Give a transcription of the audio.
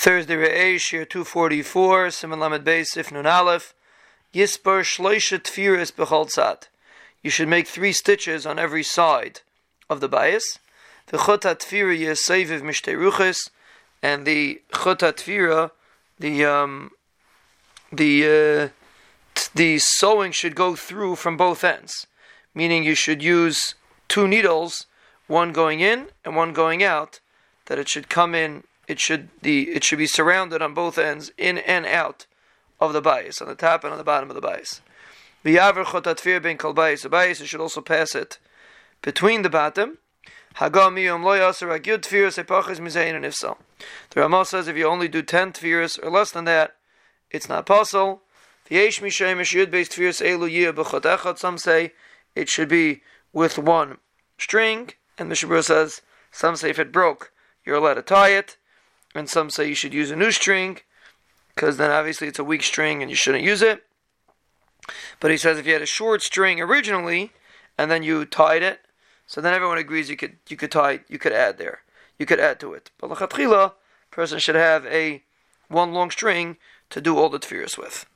Thursday Re'esh, year 244, Simon Lamed Beis, Sif Nun Aleph, Yisper Shloisha Tfiris Bechol Tzad. You should make three stitches on every side of the bias. The Chota Tfira Yeseviv Mishtei Ruchis, and the Chota Tfira, the, um, the, uh, the sewing should go through from both ends. Meaning you should use two needles, one going in and one going out, that it should come in it should the it should be surrounded on both ends, in and out of the bias, on the top and on the bottom of the bias. The V'yaver chotatfir ben kol bias. The bias should also pass it between the bottom. Hagam miyom lo yaser agud tfiras epachas mizayin and ifsal. The Ramah says if you only do ten tfiras or less than that, it's not possible. V'yesh mishayim yud based tfiras elu yiyah b'chot. Some say it should be with one string, and Mishna Berura says some say if it broke, you're allowed to tie it and some say you should use a new string because then obviously it's a weak string and you shouldn't use it. But he says if you had a short string originally and then you tied it, so then everyone agrees you could you could tie you could add there, you could add to it. But lachatchila, person should have a one long string to do all the tefillas with.